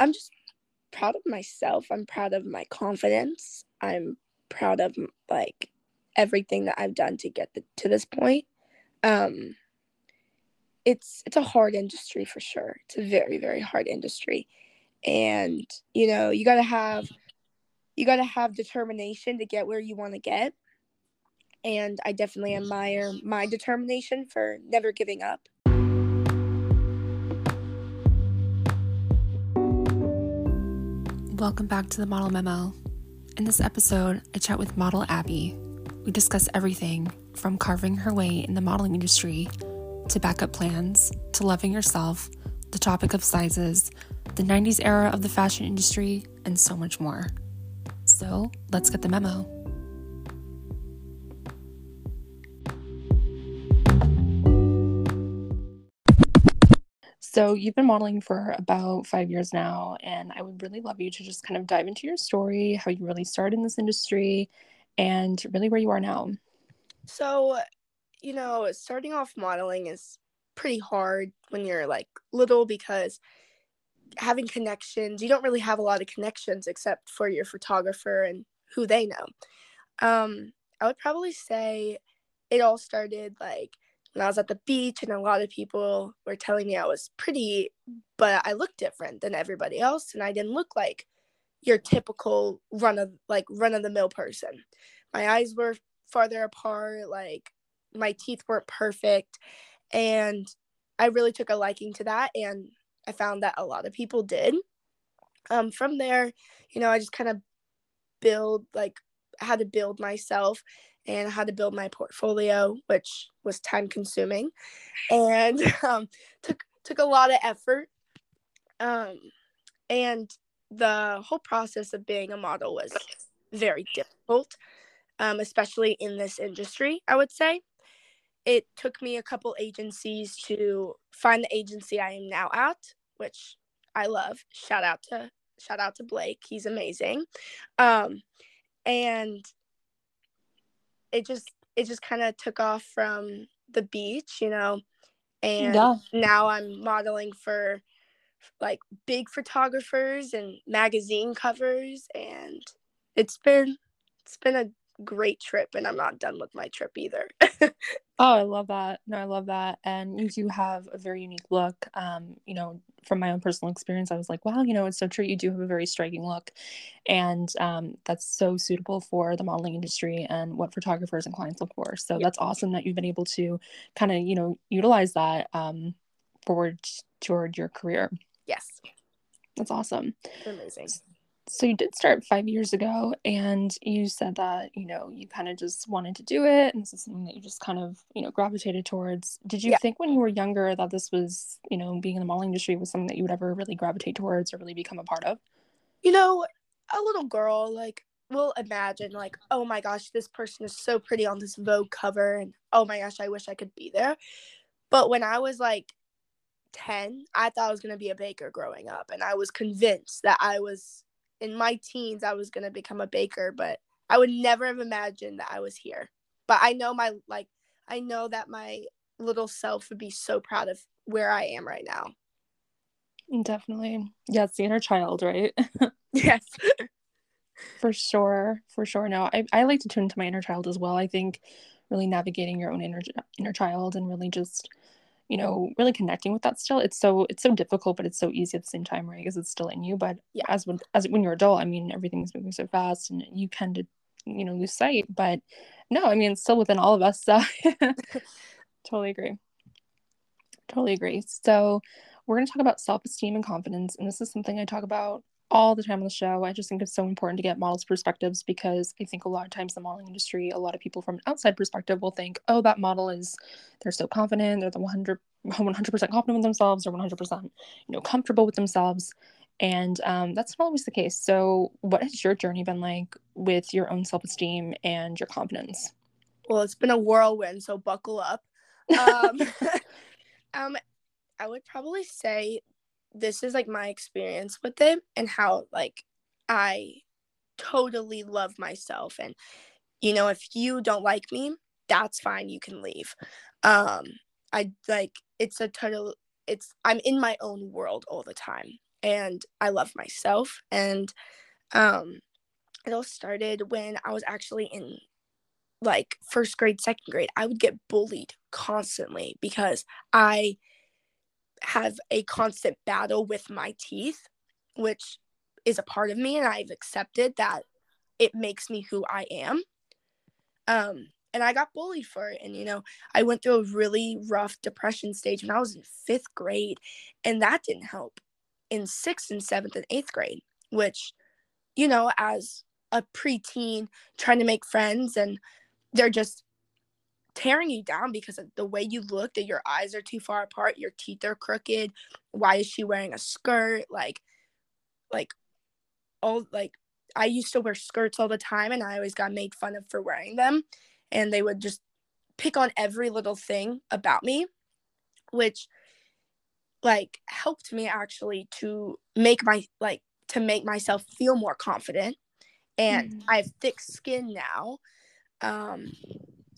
I'm just proud of myself. I'm proud of my confidence. I'm proud of like everything that I've done to get the, to this point. Um, it's it's a hard industry for sure. It's a very very hard industry, and you know you got to have you got to have determination to get where you want to get. And I definitely admire my determination for never giving up. Welcome back to the Model Memo. In this episode, I chat with model Abby. We discuss everything from carving her way in the modeling industry to backup plans to loving yourself, the topic of sizes, the 90s era of the fashion industry, and so much more. So let's get the memo. So, you've been modeling for about five years now, and I would really love you to just kind of dive into your story, how you really started in this industry, and really where you are now. So, you know, starting off modeling is pretty hard when you're like little because having connections, you don't really have a lot of connections except for your photographer and who they know. Um, I would probably say it all started like when I was at the beach and a lot of people were telling me I was pretty, but I looked different than everybody else and I didn't look like your typical run of like run of the mill person. My eyes were farther apart, like my teeth weren't perfect and I really took a liking to that and I found that a lot of people did. Um, from there, you know, I just kind of build like how to build myself and how to build my portfolio, which was time consuming and um, took took a lot of effort. Um, and the whole process of being a model was very difficult, um, especially in this industry. I would say it took me a couple agencies to find the agency I am now at, which I love. Shout out to shout out to Blake. He's amazing. Um, and it just it just kind of took off from the beach, you know. And yeah. now I'm modeling for like big photographers and magazine covers and it's been it's been a great trip and I'm not done with my trip either. oh, I love that. No, I love that. And you do have a very unique look. Um, you know, from my own personal experience, I was like, wow, you know, it's so true. You do have a very striking look. And um, that's so suitable for the modeling industry and what photographers and clients look for. So that's awesome that you've been able to kind of, you know, utilize that um, forward toward your career. Yes. That's awesome. Amazing so you did start five years ago and you said that you know you kind of just wanted to do it and this is something that you just kind of you know gravitated towards. Did you yeah. think when you were younger that this was you know being in the modeling industry was something that you would ever really gravitate towards or really become a part of? You know a little girl like will imagine like oh my gosh this person is so pretty on this vogue cover and oh my gosh i wish i could be there. But when i was like 10 i thought i was going to be a baker growing up and i was convinced that i was in my teens I was gonna become a baker, but I would never have imagined that I was here. But I know my like I know that my little self would be so proud of where I am right now. Definitely. Yeah, it's the inner child, right? yes. for sure. For sure. No, I, I like to tune into my inner child as well. I think really navigating your own inner inner child and really just you know really connecting with that still. It's so it's so difficult but it's so easy at the same time right? Because it's still in you. But yeah. as when as when you're adult i mean everything's moving so fast and you tend to you know lose sight. But no i mean it's still within all of us. So totally agree. Totally agree. So we're going to talk about self-esteem and confidence. And this is something i talk about all the time on the show. I just think it's so important to get models' perspectives because I think a lot of times the modeling industry, a lot of people from an outside perspective will think, oh, that model is, they're so confident, they're the 100, 100% confident with themselves, or 100%, you know, comfortable with themselves. And um, that's not always the case. So, what has your journey been like with your own self esteem and your confidence? Well, it's been a whirlwind, so buckle up. Um, um, I would probably say this is like my experience with it and how like I totally love myself and you know if you don't like me that's fine you can leave um I like it's a total it's I'm in my own world all the time and I love myself. And um, it all started when I was actually in like first grade, second grade. I would get bullied constantly because I have a constant battle with my teeth, which is a part of me, and I've accepted that it makes me who I am. Um, and I got bullied for it. And, you know, I went through a really rough depression stage when I was in fifth grade, and that didn't help in sixth and seventh and eighth grade, which, you know, as a preteen trying to make friends and they're just tearing you down because of the way you look that your eyes are too far apart your teeth are crooked why is she wearing a skirt like like all like i used to wear skirts all the time and i always got made fun of for wearing them and they would just pick on every little thing about me which like helped me actually to make my like to make myself feel more confident and mm. i have thick skin now um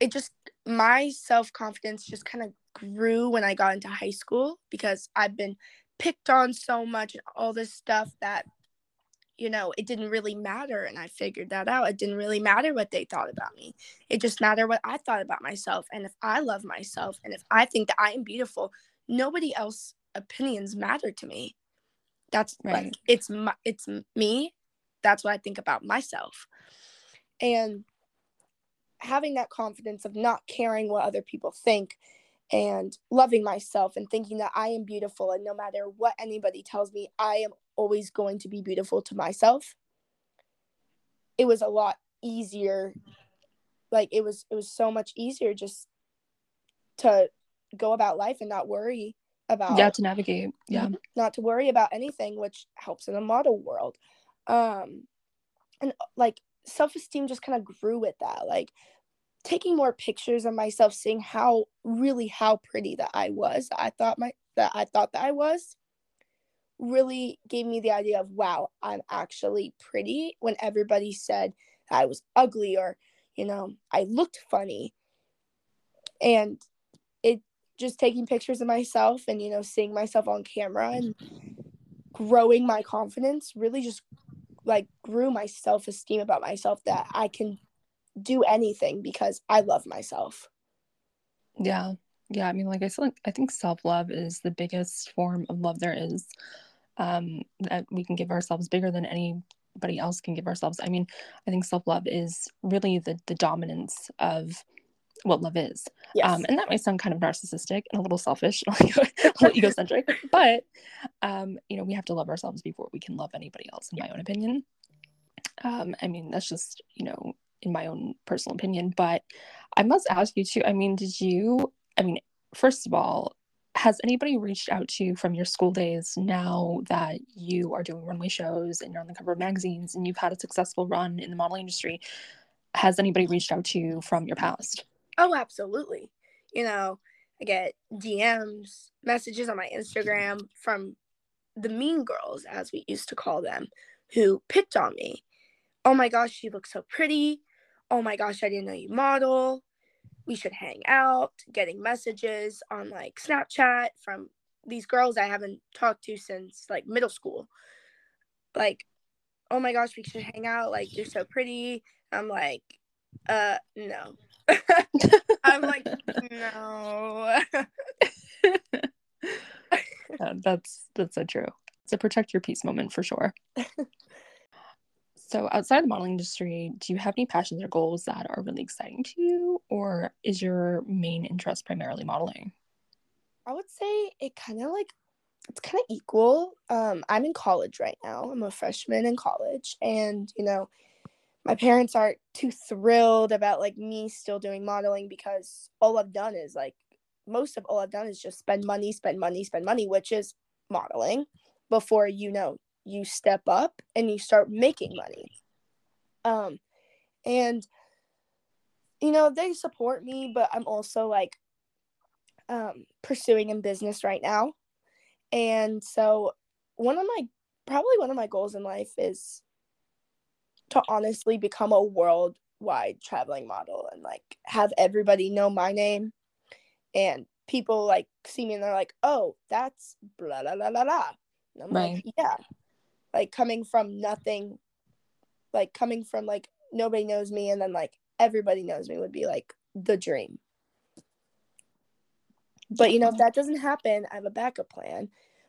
it just my self-confidence just kind of grew when i got into high school because i've been picked on so much and all this stuff that you know, it didn't really matter. And I figured that out. It didn't really matter what they thought about me. It just mattered what I thought about myself. And if I love myself and if I think that I am beautiful, nobody else opinions matter to me. That's right. like it's my it's me. That's what I think about myself. And having that confidence of not caring what other people think and loving myself and thinking that I am beautiful and no matter what anybody tells me, I am always going to be beautiful to myself. It was a lot easier. Like it was it was so much easier just to go about life and not worry about Yeah, to navigate. Yeah. Not to worry about anything, which helps in the model world. Um and like self-esteem just kind of grew with that. Like taking more pictures of myself, seeing how really how pretty that I was. I thought my that I thought that I was really gave me the idea of wow, I'm actually pretty when everybody said I was ugly or you know, I looked funny. And it just taking pictures of myself and you know, seeing myself on camera and mm-hmm. growing my confidence really just like grew my self-esteem about myself that I can do anything because I love myself. Yeah. Yeah. I mean, like I said, I think self love is the biggest form of love there is. Um, that we can give ourselves bigger than anybody else can give ourselves. I mean, I think self love is really the the dominance of what love is. Yes. Um, and that might sound kind of narcissistic and a little selfish, a little egocentric, but um, you know, we have to love ourselves before we can love anybody else, in my own opinion. Um, I mean, that's just, you know, in my own personal opinion. But I must ask you too. I mean, did you? I mean, first of all, has anybody reached out to you from your school days now that you are doing runway shows and you're on the cover of magazines and you've had a successful run in the modeling industry? Has anybody reached out to you from your past? Oh, absolutely. You know, I get DMs, messages on my Instagram from the mean girls, as we used to call them, who picked on me. Oh my gosh, you look so pretty oh my gosh, I didn't know you model. We should hang out, getting messages on like Snapchat from these girls I haven't talked to since like middle school. Like, oh my gosh, we should hang out. Like, you're so pretty. I'm like, uh, no. I'm like, no. uh, that's that's so true. It's a protect your peace moment for sure. So, outside the modeling industry, do you have any passions or goals that are really exciting to you, or is your main interest primarily modeling? I would say it kind of like it's kind of equal. Um, I'm in college right now. I'm a freshman in college, and you know, my parents aren't too thrilled about like me still doing modeling because all I've done is like most of all I've done is just spend money, spend money, spend money, which is modeling before you know you step up and you start making money. Um, and you know they support me, but I'm also like um, pursuing in business right now, and so one of my probably one of my goals in life is to honestly become a worldwide traveling model and like have everybody know my name and people like see me and they're like oh that's blah blah blah blah blah And I'm right. like, yeah. Like coming from nothing, like coming from like nobody knows me and then like everybody knows me would be like the dream. But you know, if that doesn't happen, I have a backup plan,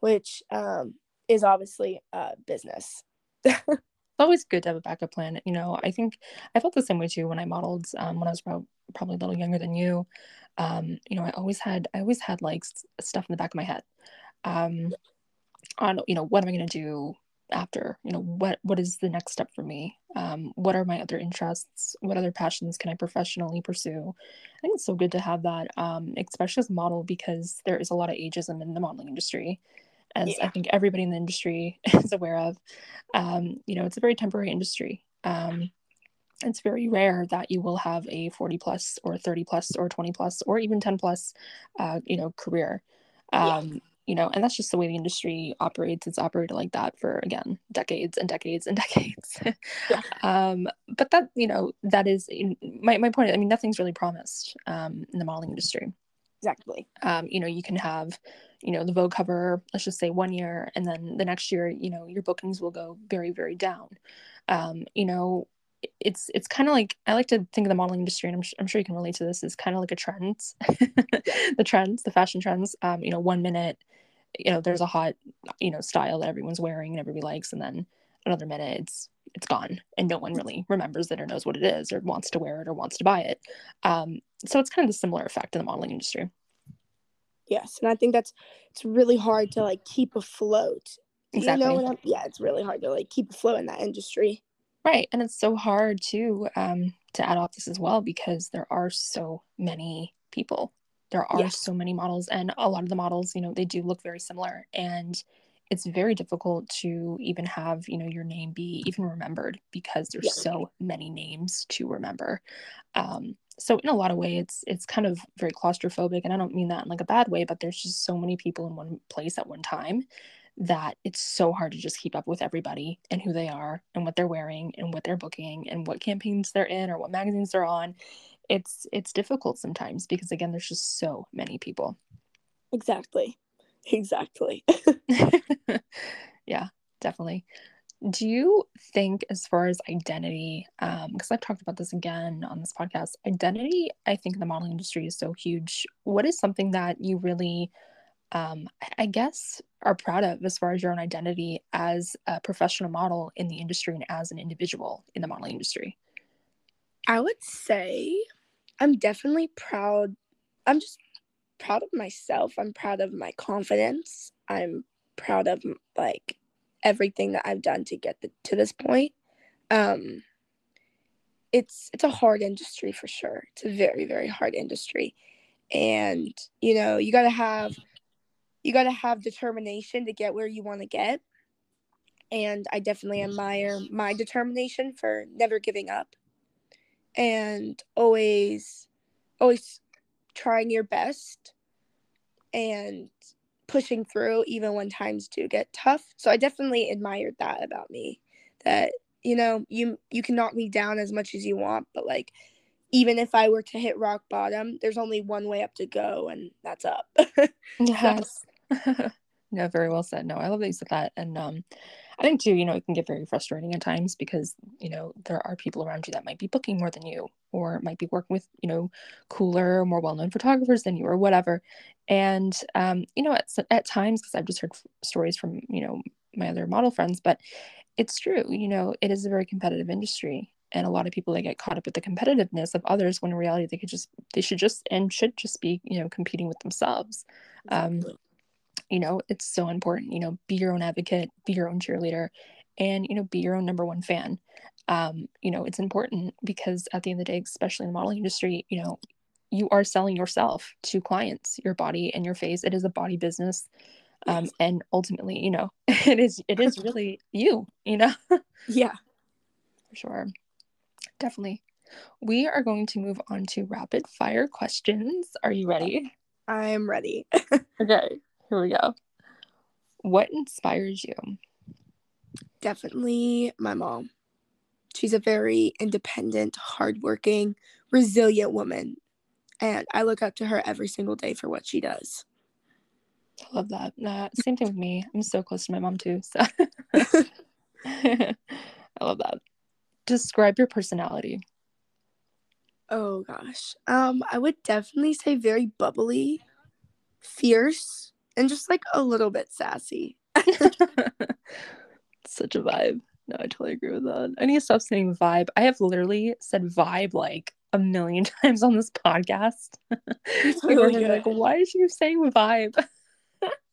which um, is obviously uh, business. it's always good to have a backup plan. You know, I think I felt the same way too when I modeled um, when I was pro- probably a little younger than you. Um, you know, I always had I always had like stuff in the back of my head. Um, on you know what am I going to do after? You know what what is the next step for me? Um, what are my other interests? What other passions can i professionally pursue? I think it's so good to have that um, especially as a model because there is a lot of ageism in the modeling industry as yeah. i think everybody in the industry is aware of. Um, you know it's a very temporary industry. Um, it's very rare that you will have a 40 plus or 30 plus or 20 plus or even 10 plus uh, you know career. Yeah. Um, you know and that's just the way the industry operates. It's operated like that for again decades and decades and decades. Yeah. um, but that you know that is my, my point i mean nothing's really promised um, in the modeling industry. Exactly. Um, you know you can have you know the vogue cover let's just say one year and then the next year you know your bookings will go very very down um, you know it's it's kind of like I like to think of the modeling industry, and I'm, I'm sure you can relate to this. Is kind of like a trends, the trends, the fashion trends. Um, you know, one minute you know there's a hot you know style that everyone's wearing and everybody likes and then another minute it's it's gone and no one really remembers it or knows what it is or wants to wear it or wants to buy it um, so it's kind of the similar effect in the modeling industry yes and i think that's it's really hard to like keep afloat. Exactly. you know yeah it's really hard to like keep afloat in that industry. Right and it's so hard to um to add off this as well because there are so many people. There are yes. so many models and a lot of the models you know they do look very similar and it's very difficult to even have you know your name be even remembered because there's so many names to remember. Um, so in a lot of ways it's it's kind of very claustrophobic and i don't mean that in like a bad way but there's just so many people in one place at one time that it's so hard to just keep up with everybody and who they are and what they're wearing and what they're booking and what campaigns they're in or what magazines they're on. It's it's difficult sometimes because again there's just so many people. Exactly. Exactly. Yeah definitely do you think as far as identity um because i've talked about this again on this podcast identity i think the modeling industry is so huge what is something that you really um i guess are proud of as far as your own identity as a professional model in the industry and as an individual in the modeling industry i would say I'm definitely proud. I'm just proud of myself. I'm proud of my confidence. I'm proud of like everything that I've done to get the, to this point. Um, it's it's a hard industry for sure. It's a very very hard industry, and you know you gotta have you gotta have determination to get where you want to get. And I definitely admire my determination for never giving up and always always trying your best and pushing through even when times do get tough. So I definitely admired that about me that you know, you you can knock me down as much as you want, but like even if I were to hit rock bottom, there's only one way up to go and that's up. yes. no, very well said. No, I love that you said that. And um I think too, you know, it can get very frustrating at times because, you know, there are people around you that might be booking more than you or might be working with, you know, cooler, more well-known photographers than you or whatever. And um, you know, at at times because I've just heard f- stories from, you know, my other model friends, but it's true, you know, it is a very competitive industry and a lot of people they get caught up with the competitiveness of others when in reality they could just they should just and should just be, you know, competing with themselves. Um, exactly. Um you know it's so important you know be your own advocate be your own cheerleader and you know be your own number one fan. Um, you know it's important because at the end of the day especially in the modeling industry you know you are selling yourself to clients your body and your face. It is a body business um, yes. and ultimately you know it is it is really you you know? Yeah. For sure. Definitely. We are going to move on to rapid fire questions. Are you ready? I'm ready. Okay here we go. What inspires you? Definitely my mom. She's a very independent, hardworking, resilient woman. And I look up to her every single day for what she does. I love that. Uh, same thing with me. I'm so close to my mom too. So I love that. Describe your personality. Oh gosh. Um, I would definitely say very bubbly, fierce, and just like a little bit sassy. Such a vibe. No, I totally agree with that. I need to stop saying vibe. I have literally said vibe like a million times on this podcast. Like, why is she saying vibe?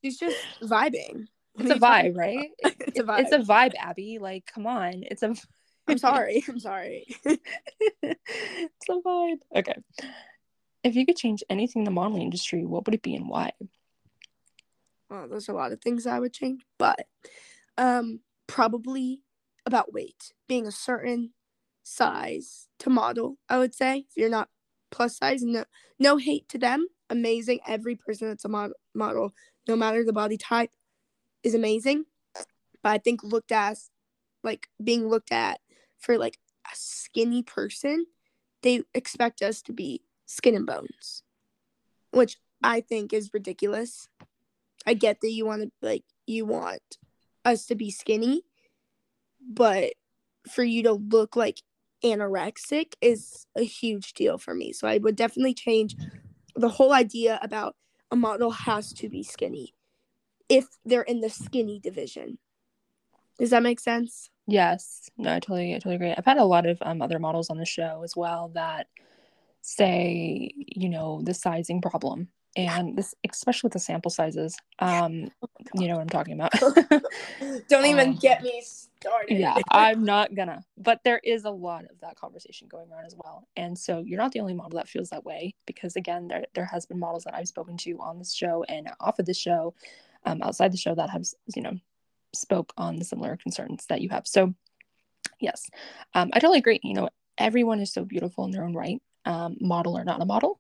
She's just vibing. It's a vibe, right? it's a vibe. It's a vibe, Abby. Like, come on. It's a I'm sorry. I'm sorry. it's a vibe. Okay. If you could change anything in the modeling industry, what would it be and why? Well, there's a lot of things I would change, but um probably about weight. Being a certain size to model, I would say. If you're not plus size, no no hate to them. Amazing. Every person that's a mod- model, no matter the body type, is amazing. But I think looked as like being looked at for like a skinny person, they expect us to be skin and bones, which I think is ridiculous. I get that you want to like you want us to be skinny, but for you to look like anorexic is a huge deal for me. So I would definitely change the whole idea about a model has to be skinny if they're in the skinny division. Does that make sense? Yes. No, I totally, I totally agree. I've had a lot of um, other models on the show as well that say, you know, the sizing problem and this especially with the sample sizes um oh you know what i'm talking about don't even um, get me started yeah i'm not gonna but there is a lot of that conversation going on as well and so you're not the only model that feels that way because again there, there has been models that i've spoken to on this show and off of the show um, outside the show that have you know spoke on the similar concerns that you have. So, yes, um, I totally agree. You know, everyone is so beautiful in their own right, um, model or not a model.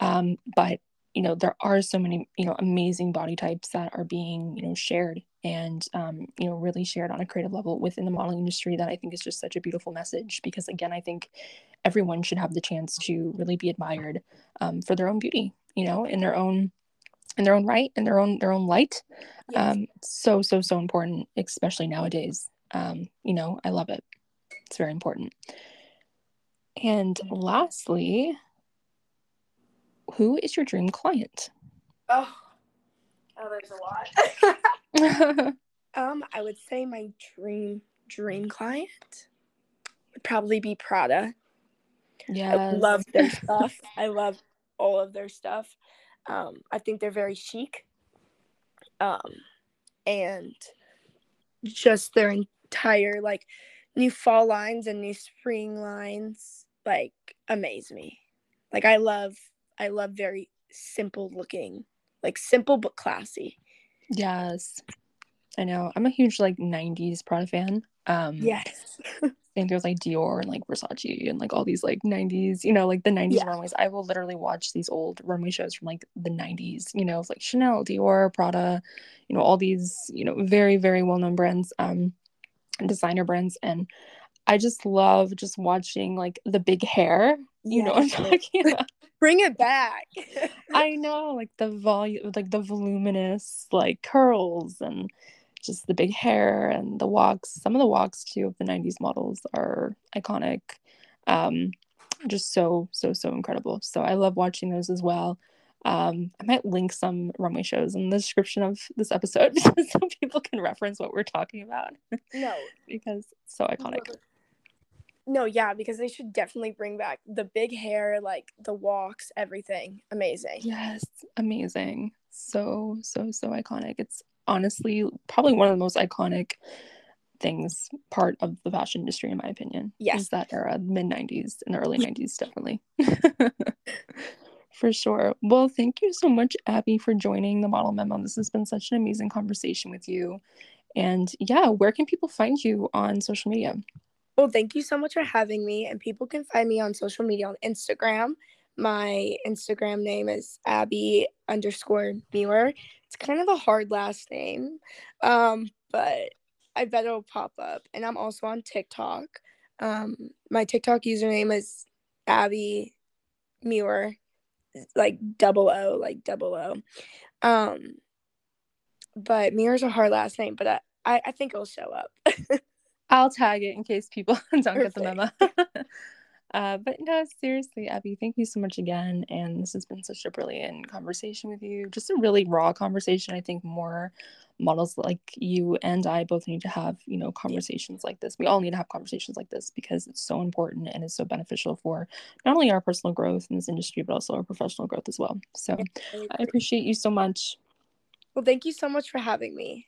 Um, but you know, there are so many you know amazing body types that are being you know shared and um, you know really shared on a creative level within the modeling industry that I think is just such a beautiful message because again, I think everyone should have the chance to really be admired um, for their own beauty. You know, in their own in their own right in their own their own light yes. um so so so important especially nowadays um you know i love it it's very important and lastly who is your dream client? Oh oh there's a lot. Um i would say my dream dream client would probably be prada. Yeah i love their stuff. I love all of their stuff. Um, I think they're very chic. Um, and just their entire like new fall lines and new spring lines like amaze me. Like I love I love very simple looking, like simple but classy. Yes. I know. I'm a huge like 90s Prada fan. Um Yes. think there's like Dior and like Versace and like all these like 90s, you know, like the 90s yeah. runways. I will literally watch these old runway shows from like the 90s, you know, like Chanel, Dior, Prada, you know, all these, you know, very, very well known brands, um, designer brands. And I just love just watching like the big hair, you know, what I'm talking about. Bring it back. I know, like the volume, like the voluminous like curls and just the big hair and the walks. Some of the walks too of the 90s models are iconic. Um, just so, so, so incredible. So I love watching those as well. Um, I might link some runway shows in the description of this episode so people can reference what we're talking about. No, because so iconic. No, yeah, because they should definitely bring back the big hair, like the walks, everything. Amazing. Yes, amazing. So, so, so iconic. It's honestly probably one of the most iconic things part of the fashion industry in my opinion yes is that era mid 90s and the early 90s definitely for sure well thank you so much abby for joining the model memo this has been such an amazing conversation with you and yeah where can people find you on social media well thank you so much for having me and people can find me on social media on instagram my instagram name is abby underscore meurer it's kind of a hard last name, um, but I bet it'll pop up. And I'm also on TikTok. Um, my TikTok username is Abby Meurer, like double O, like double O. Um, but Meurer's a hard last name, but I, I, I think it'll show up. I'll tag it in case people don't Perfect. get the memo. uh, but no, seriously, Abby, thank you so much again. And this has been such a brilliant conversation with you. Just a really raw conversation. I think more models like you and I both need to have, you know, conversations like this. We all need to have conversations like this because it's so important and it's so beneficial for not only our personal growth in this industry, but also our professional growth as well. So I appreciate you so much. Well, thank you so much for having me.